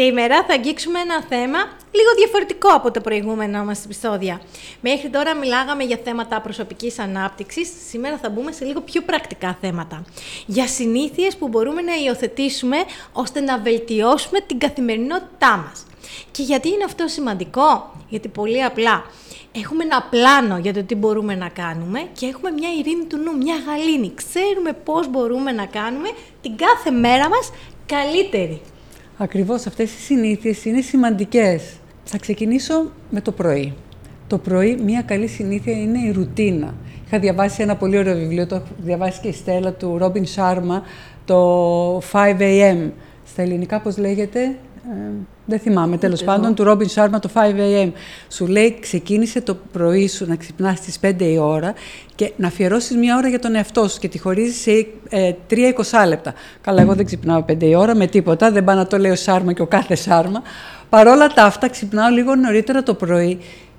Σήμερα θα αγγίξουμε ένα θέμα λίγο διαφορετικό από τα προηγούμενα μας επεισόδια. Μέχρι τώρα μιλάγαμε για θέματα προσωπικής ανάπτυξης, σήμερα θα μπούμε σε λίγο πιο πρακτικά θέματα. Για συνήθειες που μπορούμε να υιοθετήσουμε ώστε να βελτιώσουμε την καθημερινότητά μας. Και γιατί είναι αυτό σημαντικό, γιατί πολύ απλά έχουμε ένα πλάνο για το τι μπορούμε να κάνουμε και έχουμε μια ειρήνη του νου, μια γαλήνη. Ξέρουμε πώς μπορούμε να κάνουμε την κάθε μέρα μας καλύτερη. Ακριβώς αυτές οι συνήθειες είναι σημαντικές. Θα ξεκινήσω με το πρωί. Το πρωί μια καλή συνήθεια είναι η ρουτίνα. Είχα διαβάσει ένα πολύ ωραίο βιβλίο, το έχω διαβάσει και η Στέλλα του Ρόμπιν Σάρμα, το 5 a.m. Στα ελληνικά πώς λέγεται, ε, δεν θυμάμαι, τέλος πάντων, του Ρόμπιν Σάρμα το 5 a.m. Σου λέει, ξεκίνησε το πρωί σου να ξυπνάς στις 5 η ώρα και να αφιερώσεις μία ώρα για τον εαυτό σου και τη χωρίζεις σε ε, 3-20 λεπτά. Καλά, εγώ δεν ξυπνάω 5 η ώρα με τίποτα, δεν πάω να το λέω Σάρμα και ο κάθε Σάρμα. Παρόλα τα αυτά, ξυπνάω λίγο νωρίτερα το πρωί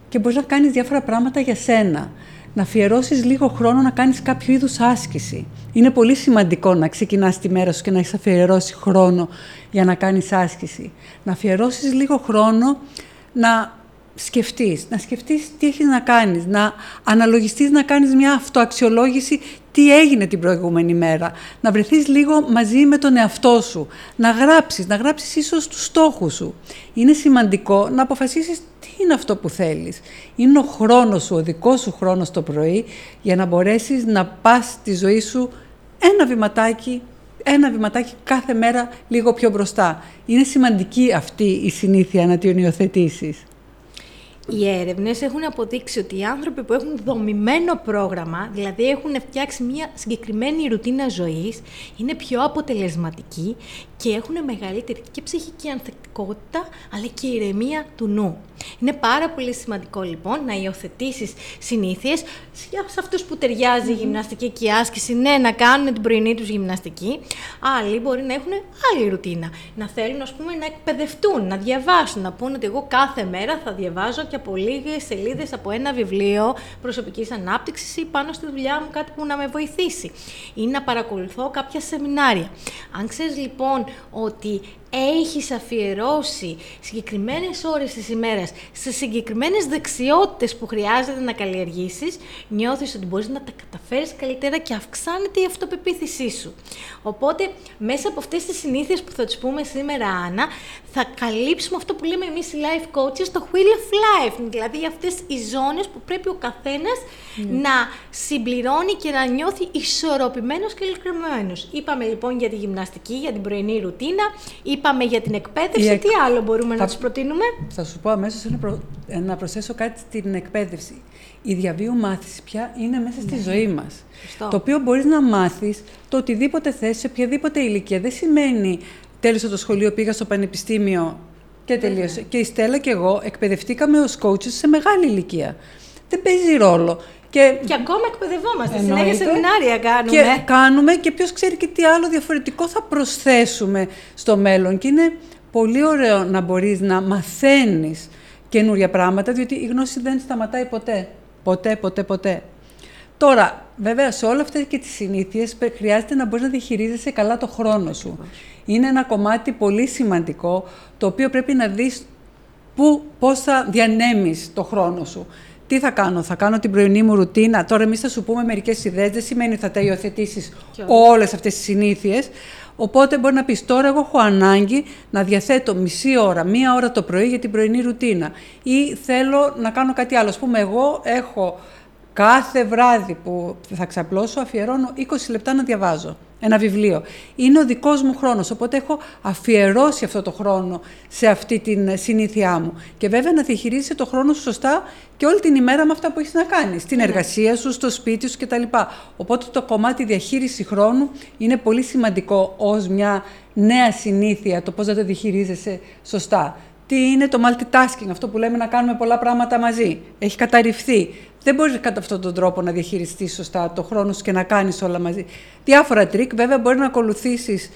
και μπορείς να κάνεις διάφορα πράγματα για σένα να αφιερώσεις λίγο χρόνο να κάνεις κάποιο είδους άσκηση. Είναι πολύ σημαντικό να ξεκινάς τη μέρα σου και να έχεις αφιερώσει χρόνο για να κάνεις άσκηση. Να αφιερώσεις λίγο χρόνο να σκεφτείς, να σκεφτείς τι έχεις να κάνεις, να αναλογιστείς να κάνεις μια αυτοαξιολόγηση τι έγινε την προηγούμενη μέρα, να βρεθείς λίγο μαζί με τον εαυτό σου, να γράψεις, να γράψεις ίσως τους στόχους σου. Είναι σημαντικό να αποφασίσεις τι είναι αυτό που θέλεις. Είναι ο χρόνος σου, ο δικός σου χρόνος το πρωί, για να μπορέσεις να πας τη ζωή σου ένα βηματάκι ένα βηματάκι κάθε μέρα λίγο πιο μπροστά. Είναι σημαντική αυτή η συνήθεια να την υιοθετήσεις. Οι έρευνες έχουν αποδείξει ότι οι άνθρωποι που έχουν δομημένο πρόγραμμα, δηλαδή έχουν φτιάξει μια συγκεκριμένη ρουτίνα ζωής, είναι πιο αποτελεσματικοί και έχουν μεγαλύτερη και ψυχική ανθεκτικότητα, αλλά και ηρεμία του νου. Είναι πάρα πολύ σημαντικό λοιπόν να υιοθετήσεις συνήθειες σε αυτούς που ταιριάζει η γυμναστική και η άσκηση, ναι, να κάνουν την πρωινή τους γυμναστική. Άλλοι μπορεί να έχουν άλλη ρουτίνα. Να θέλουν, ας πούμε, να εκπαιδευτούν, να διαβάσουν, να πούνε ότι εγώ κάθε μέρα θα διαβάζω και από λίγες σελίδες από ένα βιβλίο προσωπικής ανάπτυξης ή πάνω στη δουλειά μου κάτι που να με βοηθήσει. Ή να παρακολουθώ κάποια σεμινάρια. Αν ξέρεις λοιπόν ότι έχεις αφιερώσει συγκεκριμένες ώρες της ημέρας σε συγκεκριμένες δεξιότητες που χρειάζεται να καλλιεργήσεις, νιώθεις ότι μπορείς να τα καταφέρεις καλύτερα και αυξάνεται η αυτοπεποίθησή σου. Οπότε, μέσα από αυτές τις συνήθειες που θα τις πούμε σήμερα, Άννα, θα καλύψουμε αυτό που λέμε εμείς οι life coaches, το wheel of life, δηλαδή αυτές οι ζώνες που πρέπει ο καθένας ναι. να συμπληρώνει και να νιώθει ισορροπημένος και ειλικρινμένος. Είπαμε λοιπόν για τη γυμναστική, για την πρωινή ρουτίνα, είπαμε για την εκπαίδευση, τι άλλο μπορούμε θα... να τους προτείνουμε; Θα σου πω αμέσως να προσθέσω κάτι στην εκπαίδευση. Η διαβίου μάθηση πια είναι μέσα στη ναι. ζωή μας. Το οποίο μπορείς να μάθεις το οτιδήποτε θες σε οποιαδήποτε ηλικία. Δεν σημαίνει τέλειωσα το σχολείο, πήγα στο πανεπιστήμιο και τελείωσε. Και η Στέλλα και εγώ εκπαιδευτήκαμε ως coaches σε μεγάλη ηλικία. Δεν παίζει ρόλο. Και, και ακόμα εκπαιδευόμαστε. Εννοείται. Συνέχεια σεμινάρια κάνουμε. Και κάνουμε και ποιος ξέρει και τι άλλο διαφορετικό θα προσθέσουμε στο μέλλον. Και είναι πολύ ωραίο να μπορείς να μαθαίνεις καινούρια πράγματα, διότι η γνώση δεν σταματάει ποτέ. Ποτέ, ποτέ, ποτέ. Τώρα, βέβαια, σε όλα αυτά και τις συνήθειες χρειάζεται να μπορείς να διαχειρίζεσαι καλά το χρόνο σου. Είναι ένα κομμάτι πολύ σημαντικό, το οποίο πρέπει να δεις πού, πώς θα διανέμεις το χρόνο σου. Τι θα κάνω, θα κάνω την πρωινή μου ρουτίνα. Τώρα, εμείς θα σου πούμε μερικές ιδέες. Δεν σημαίνει ότι θα τα υιοθετήσεις όλες αυτές τις συνήθειες. Οπότε μπορεί να πεις τώρα εγώ έχω ανάγκη να διαθέτω μισή ώρα, μία ώρα το πρωί για την πρωινή ρουτίνα. Ή θέλω να κάνω κάτι άλλο. Α πούμε, εγώ έχω κάθε βράδυ που θα ξαπλώσω, αφιερώνω 20 λεπτά να διαβάζω ένα βιβλίο. Είναι ο δικός μου χρόνος, οπότε έχω αφιερώσει αυτό το χρόνο σε αυτή την συνήθειά μου. Και βέβαια να διαχειρίζεσαι το χρόνο σου σωστά και όλη την ημέρα με αυτά που έχεις να κάνεις, στην ναι. εργασία σου, στο σπίτι σου κτλ. Οπότε το κομμάτι διαχείριση χρόνου είναι πολύ σημαντικό ως μια νέα συνήθεια, το πώς να το διχειρίζεσαι σωστά. Τι είναι το multitasking, αυτό που λέμε να κάνουμε πολλά πράγματα μαζί. Έχει καταρριφθεί. Δεν μπορείς κατά αυτόν τον τρόπο να διαχειριστείς σωστά το χρόνο σου και να κάνεις όλα μαζί. Διάφορα τρικ. Βέβαια, μπορεί να ακολουθήσεις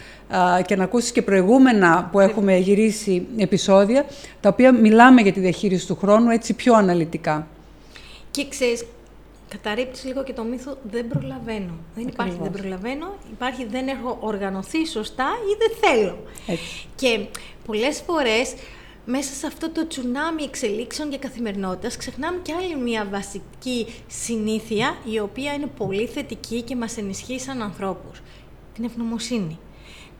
και να ακούσεις και προηγούμενα που έχουμε γυρίσει επεισόδια, τα οποία μιλάμε για τη διαχείριση του χρόνου έτσι πιο αναλυτικά. Και ξέρεις, καταρρίπτεις λίγο και το μύθο δεν προλαβαίνω. Δεν υπάρχει δεν προλαβαίνω, υπάρχει δεν έχω οργανωθεί σωστά ή δεν θέλω. Έτσι. Και πολλές φορές μέσα σε αυτό το τσουνάμι εξελίξεων και καθημερινότητας ξεχνάμε και άλλη μια βασική συνήθεια η οποία είναι πολύ θετική και μας ενισχύει σαν ανθρώπους. Την ευγνωμοσύνη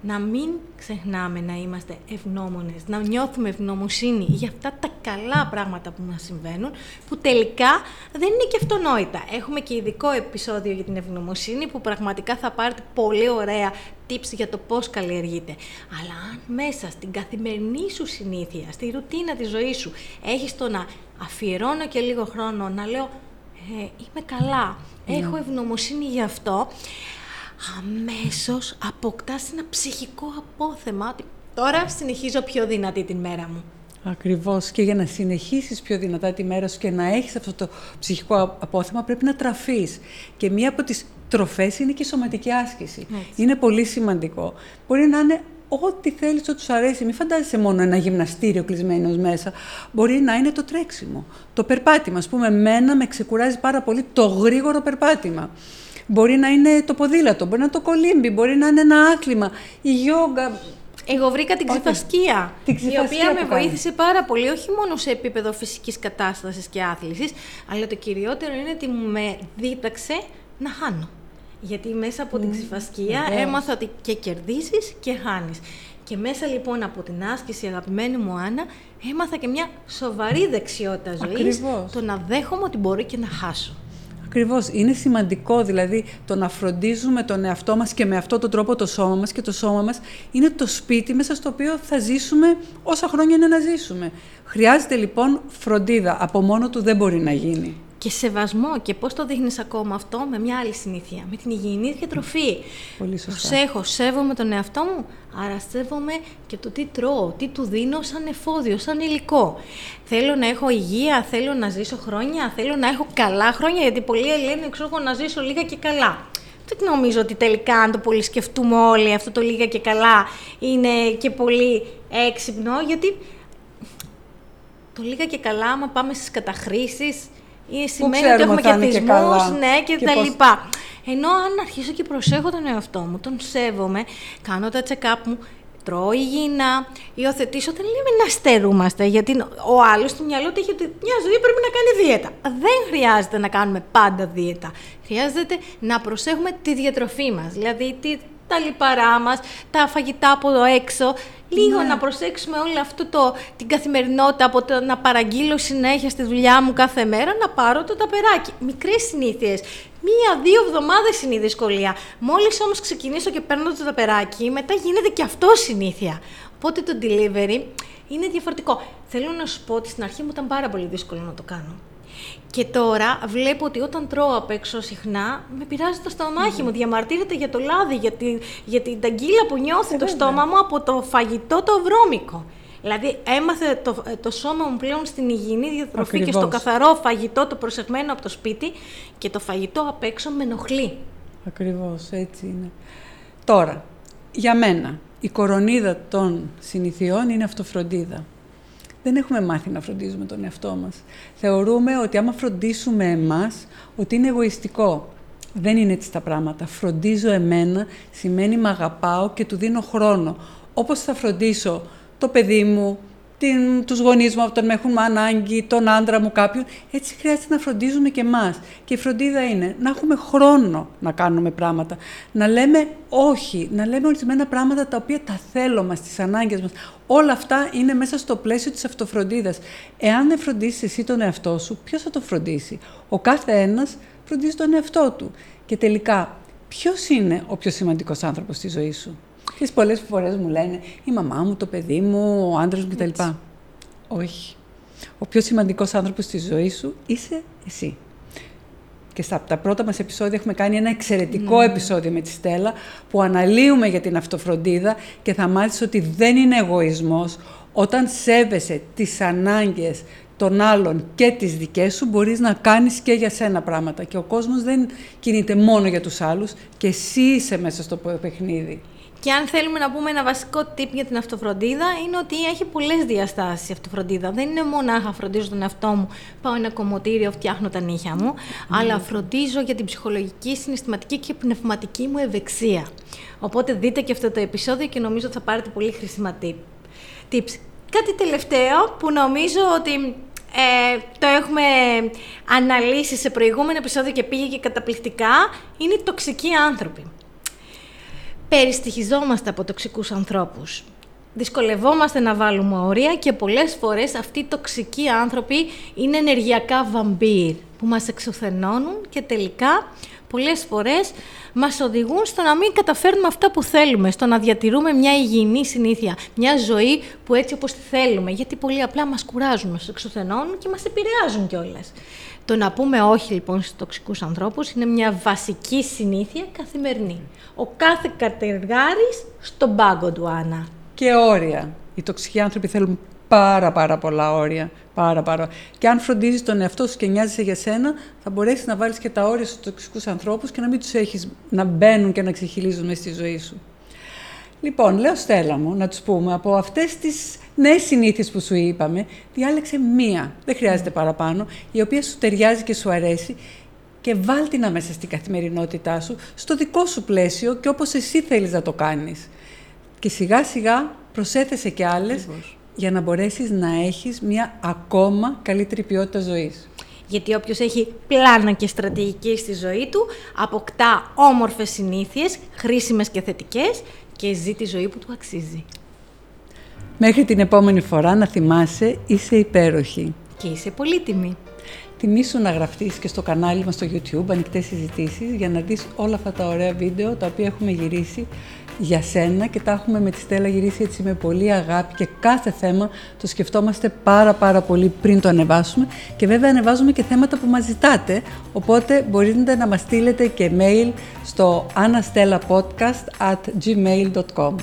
να μην ξεχνάμε να είμαστε ευγνώμονες, να νιώθουμε ευγνωμοσύνη για αυτά τα καλά πράγματα που μας συμβαίνουν, που τελικά δεν είναι και αυτονόητα. Έχουμε και ειδικό επεισόδιο για την ευγνωμοσύνη, που πραγματικά θα πάρετε πολύ ωραία tips για το πώς καλλιεργείται. Αλλά αν μέσα στην καθημερινή σου συνήθεια, στη ρουτίνα της ζωής σου, έχεις το να αφιερώνω και λίγο χρόνο, να λέω ε, είμαι καλά, ναι. έχω ευγνωμοσύνη γι' αυτό, αμέσως αποκτάς ένα ψυχικό απόθεμα ότι τώρα συνεχίζω πιο δυνατή την μέρα μου. Ακριβώς. Και για να συνεχίσεις πιο δυνατά τη μέρα σου και να έχεις αυτό το ψυχικό απόθεμα πρέπει να τραφείς. Και μία από τις τροφές είναι και η σωματική άσκηση. Είναι πολύ σημαντικό. Μπορεί να είναι ό,τι θέλεις, ό,τι σου αρέσει. Μην φαντάζεσαι μόνο ένα γυμναστήριο κλεισμένος μέσα. Μπορεί να είναι το τρέξιμο, το περπάτημα. Ας πούμε, μένα με ξεκουράζει πάρα πολύ το γρήγορο περπάτημα. Μπορεί να είναι το ποδήλατο, μπορεί να είναι το κολύμπι, μπορεί να είναι ένα άθλημα, η γιόγκα. Εγώ βρήκα την ξυφασκία, η οποία με βοήθησε πάρα πολύ, όχι μόνο σε επίπεδο φυσικής κατάστασης και άθλησης, αλλά το κυριότερο είναι ότι με δίταξε να χάνω. Γιατί μέσα από την ξυφασκία έμαθα ότι και κερδίσεις και χάνεις. Και μέσα λοιπόν από την άσκηση, αγαπημένη μου Άννα, έμαθα και μια σοβαρή δεξιότητα ζωής, το να δέχομαι ότι μπορεί και να χάσω. Ακριβώς. Είναι σημαντικό δηλαδή το να φροντίζουμε τον εαυτό μας και με αυτόν τον τρόπο το σώμα μας και το σώμα μας είναι το σπίτι μέσα στο οποίο θα ζήσουμε όσα χρόνια είναι να ζήσουμε. Χρειάζεται λοιπόν φροντίδα. Από μόνο του δεν μπορεί να γίνει και σεβασμό. Και πώς το δείχνεις ακόμα αυτό με μια άλλη συνήθεια, με την υγιεινή διατροφή. Πολύ σωστά. Προσέχω, σέβομαι τον εαυτό μου, άρα σέβομαι και το τι τρώω, τι του δίνω σαν εφόδιο, σαν υλικό. Θέλω να έχω υγεία, θέλω να ζήσω χρόνια, θέλω να έχω καλά χρόνια, γιατί πολλοί λένε ξέρω να ζήσω λίγα και καλά. Δεν νομίζω ότι τελικά, αν το πολύ σκεφτούμε όλοι, αυτό το λίγα και καλά είναι και πολύ έξυπνο, γιατί το λίγα και καλά, άμα πάμε στις καταχρήσεις, ή σημαίνει ότι έχουμε κερδισμούς, ναι, και, και τα πώς... λοιπά. Ενώ αν αρχίσω και προσέχω τον εαυτό μου, τον σέβομαι, κάνω τα check-up μου, τρώω υγιεινά, υιοθετήσω, δεν λέμε να στερούμαστε, γιατί ο άλλος στο μυαλό του έχει ότι μια ζωή πρέπει να κάνει δίαιτα. Δεν χρειάζεται να κάνουμε πάντα δίαιτα. Χρειάζεται να προσέχουμε τη διατροφή μας. Δηλαδή, τα λιπαρά μας, τα φαγητά από εδώ έξω. Λίγο ναι. να προσέξουμε όλη αυτό το, την καθημερινότητα από το να παραγγείλω συνέχεια στη δουλειά μου κάθε μέρα, να πάρω το ταπεράκι. Μικρές συνήθειες. Μία-δύο εβδομάδες είναι η δυσκολία. Μόλις όμως ξεκινήσω και παίρνω το ταπεράκι, μετά γίνεται και αυτό συνήθεια. Οπότε το delivery είναι διαφορετικό. Θέλω να σου πω ότι στην αρχή μου ήταν πάρα πολύ δύσκολο να το κάνω. Και τώρα βλέπω ότι όταν τρώω απ' έξω συχνά, με πειράζει το στομάχι mm. μου. Διαμαρτύρεται για το λάδι, για, τη, για την ταγκίλα που νιώθει το στόμα μου από το φαγητό το βρώμικο. Δηλαδή έμαθε το, το σώμα μου πλέον στην υγιεινή διατροφή και στο καθαρό φαγητό το προσεγμένο από το σπίτι και το φαγητό απ' έξω με ενοχλεί. Ακριβώς, έτσι είναι. Τώρα, για μένα, η κορονίδα των συνηθιών είναι αυτοφροντίδα δεν έχουμε μάθει να φροντίζουμε τον εαυτό μας. Θεωρούμε ότι άμα φροντίσουμε εμάς, ότι είναι εγωιστικό. Δεν είναι έτσι τα πράγματα. Φροντίζω εμένα σημαίνει με αγαπάω και του δίνω χρόνο. Όπως θα φροντίσω το παιδί μου, την, τους γονείς μου όταν με έχουν ανάγκη, τον άντρα μου κάποιον. Έτσι χρειάζεται να φροντίζουμε και εμάς. Και η φροντίδα είναι να έχουμε χρόνο να κάνουμε πράγματα. Να λέμε όχι, να λέμε ορισμένα πράγματα τα οποία τα θέλω μας, τις ανάγκες μας. Όλα αυτά είναι μέσα στο πλαίσιο της αυτοφροντίδας. Εάν δεν φροντίσεις εσύ τον εαυτό σου, ποιος θα το φροντίσει; Ο κάθε ένας φροντίζει τον εαυτό του. Και τελικά, ποιος είναι ο πιο σημαντικός άνθρωπος στη ζωή σου; Και πολλές φορές μου λένε η μαμά μου, το παιδί μου, ο άντρας μου κτλ. Όχι. Ο πιο σημαντικός άνθρωπος στη ζωή σου είσαι εσύ. και στα τα πρώτα μας επεισόδια έχουμε κάνει ένα εξαιρετικό επεισόδιο με τη Στέλλα που αναλύουμε για την αυτοφροντίδα και θα μάθεις ότι δεν είναι εγωισμός όταν σέβεσαι τις ανάγκες των άλλων και τις δικές σου μπορείς να κάνεις και για σένα πράγματα και ο κόσμος δεν κινείται μόνο για τους άλλους και εσύ είσαι μέσα στο παιχνίδι. Και αν θέλουμε να πούμε ένα βασικό tip για την αυτοφροντίδα, είναι ότι έχει πολλές διαστάσεις η αυτοφροντίδα. Δεν είναι μονάχα φροντίζω τον εαυτό μου, πάω ένα κομμωτήριο, φτιάχνω τα νύχια μου, αλλά φροντίζω για την ψυχολογική, συναισθηματική και πνευματική μου ευεξία. Οπότε δείτε και αυτό το επεισόδιο και νομίζω ότι θα πάρετε πολύ χρήσιμα tips. Κάτι τελευταίο που νομίζω ότι ε, το έχουμε αναλύσει σε προηγούμενο επεισόδιο και πήγε και καταπληκτικά, είναι οι τοξικοί άνθρωποι περιστοιχιζόμαστε από τοξικούς ανθρώπους. Δυσκολευόμαστε να βάλουμε όρια και πολλές φορές αυτοί οι τοξικοί άνθρωποι είναι ενεργειακά βαμπύρ που μας εξουθενώνουν και τελικά πολλές φορές μας οδηγούν στο να μην καταφέρνουμε αυτά που θέλουμε, στο να διατηρούμε μια υγιεινή συνήθεια, μια ζωή που έτσι όπως τη θέλουμε, γιατί πολύ απλά μας κουράζουν, μας εξουθενώνουν και μας επηρεάζουν κιόλας. Το να πούμε όχι λοιπόν στους τοξικούς ανθρώπους είναι μια βασική συνήθεια καθημερινή. Ο κάθε κατεργάρης στον πάγκο του, Άννα. Και όρια. Οι τοξικοί άνθρωποι θέλουν πάρα πάρα πολλά όρια. Πάρα, πάρα. Και αν φροντίζεις τον εαυτό σου και νοιάζεσαι για σένα, θα μπορέσεις να βάλεις και τα όρια στους τοξικούς ανθρώπους και να μην τους έχεις να μπαίνουν και να ξεχυλίζουν μέσα στη ζωή σου. Λοιπόν, λέω Στέλλα μου να τους πούμε από αυτές τις νέε συνήθειε που σου είπαμε, διάλεξε μία, δεν χρειάζεται παραπάνω, η οποία σου ταιριάζει και σου αρέσει και βάλ την μέσα στην καθημερινότητά σου, στο δικό σου πλαίσιο και όπως εσύ θέλεις να το κάνεις. Και σιγά σιγά προσέθεσε και άλλες για να μπορέσεις να έχεις μια ακόμα καλύτερη ποιότητα ζωής. Γιατί όποιος έχει πλάνα και στρατηγική στη ζωή του, αποκτά όμορφες συνήθειες, χρήσιμες και θετικές και ζει τη ζωή που του αξίζει. Μέχρι την επόμενη φορά να θυμάσαι, είσαι υπέροχη. Και είσαι πολύτιμη. Θυμήσου να γραφτείς και στο κανάλι μας στο YouTube ανοιχτές συζητήσεις για να δεις όλα αυτά τα ωραία βίντεο τα οποία έχουμε γυρίσει για σένα και τα έχουμε με τη Στέλλα γυρίσει έτσι με πολύ αγάπη και κάθε θέμα το σκεφτόμαστε πάρα πάρα πολύ πριν το ανεβάσουμε και βέβαια ανεβάζουμε και θέματα που μας ζητάτε οπότε μπορείτε να μας στείλετε και mail στο anastellapodcast at gmail.com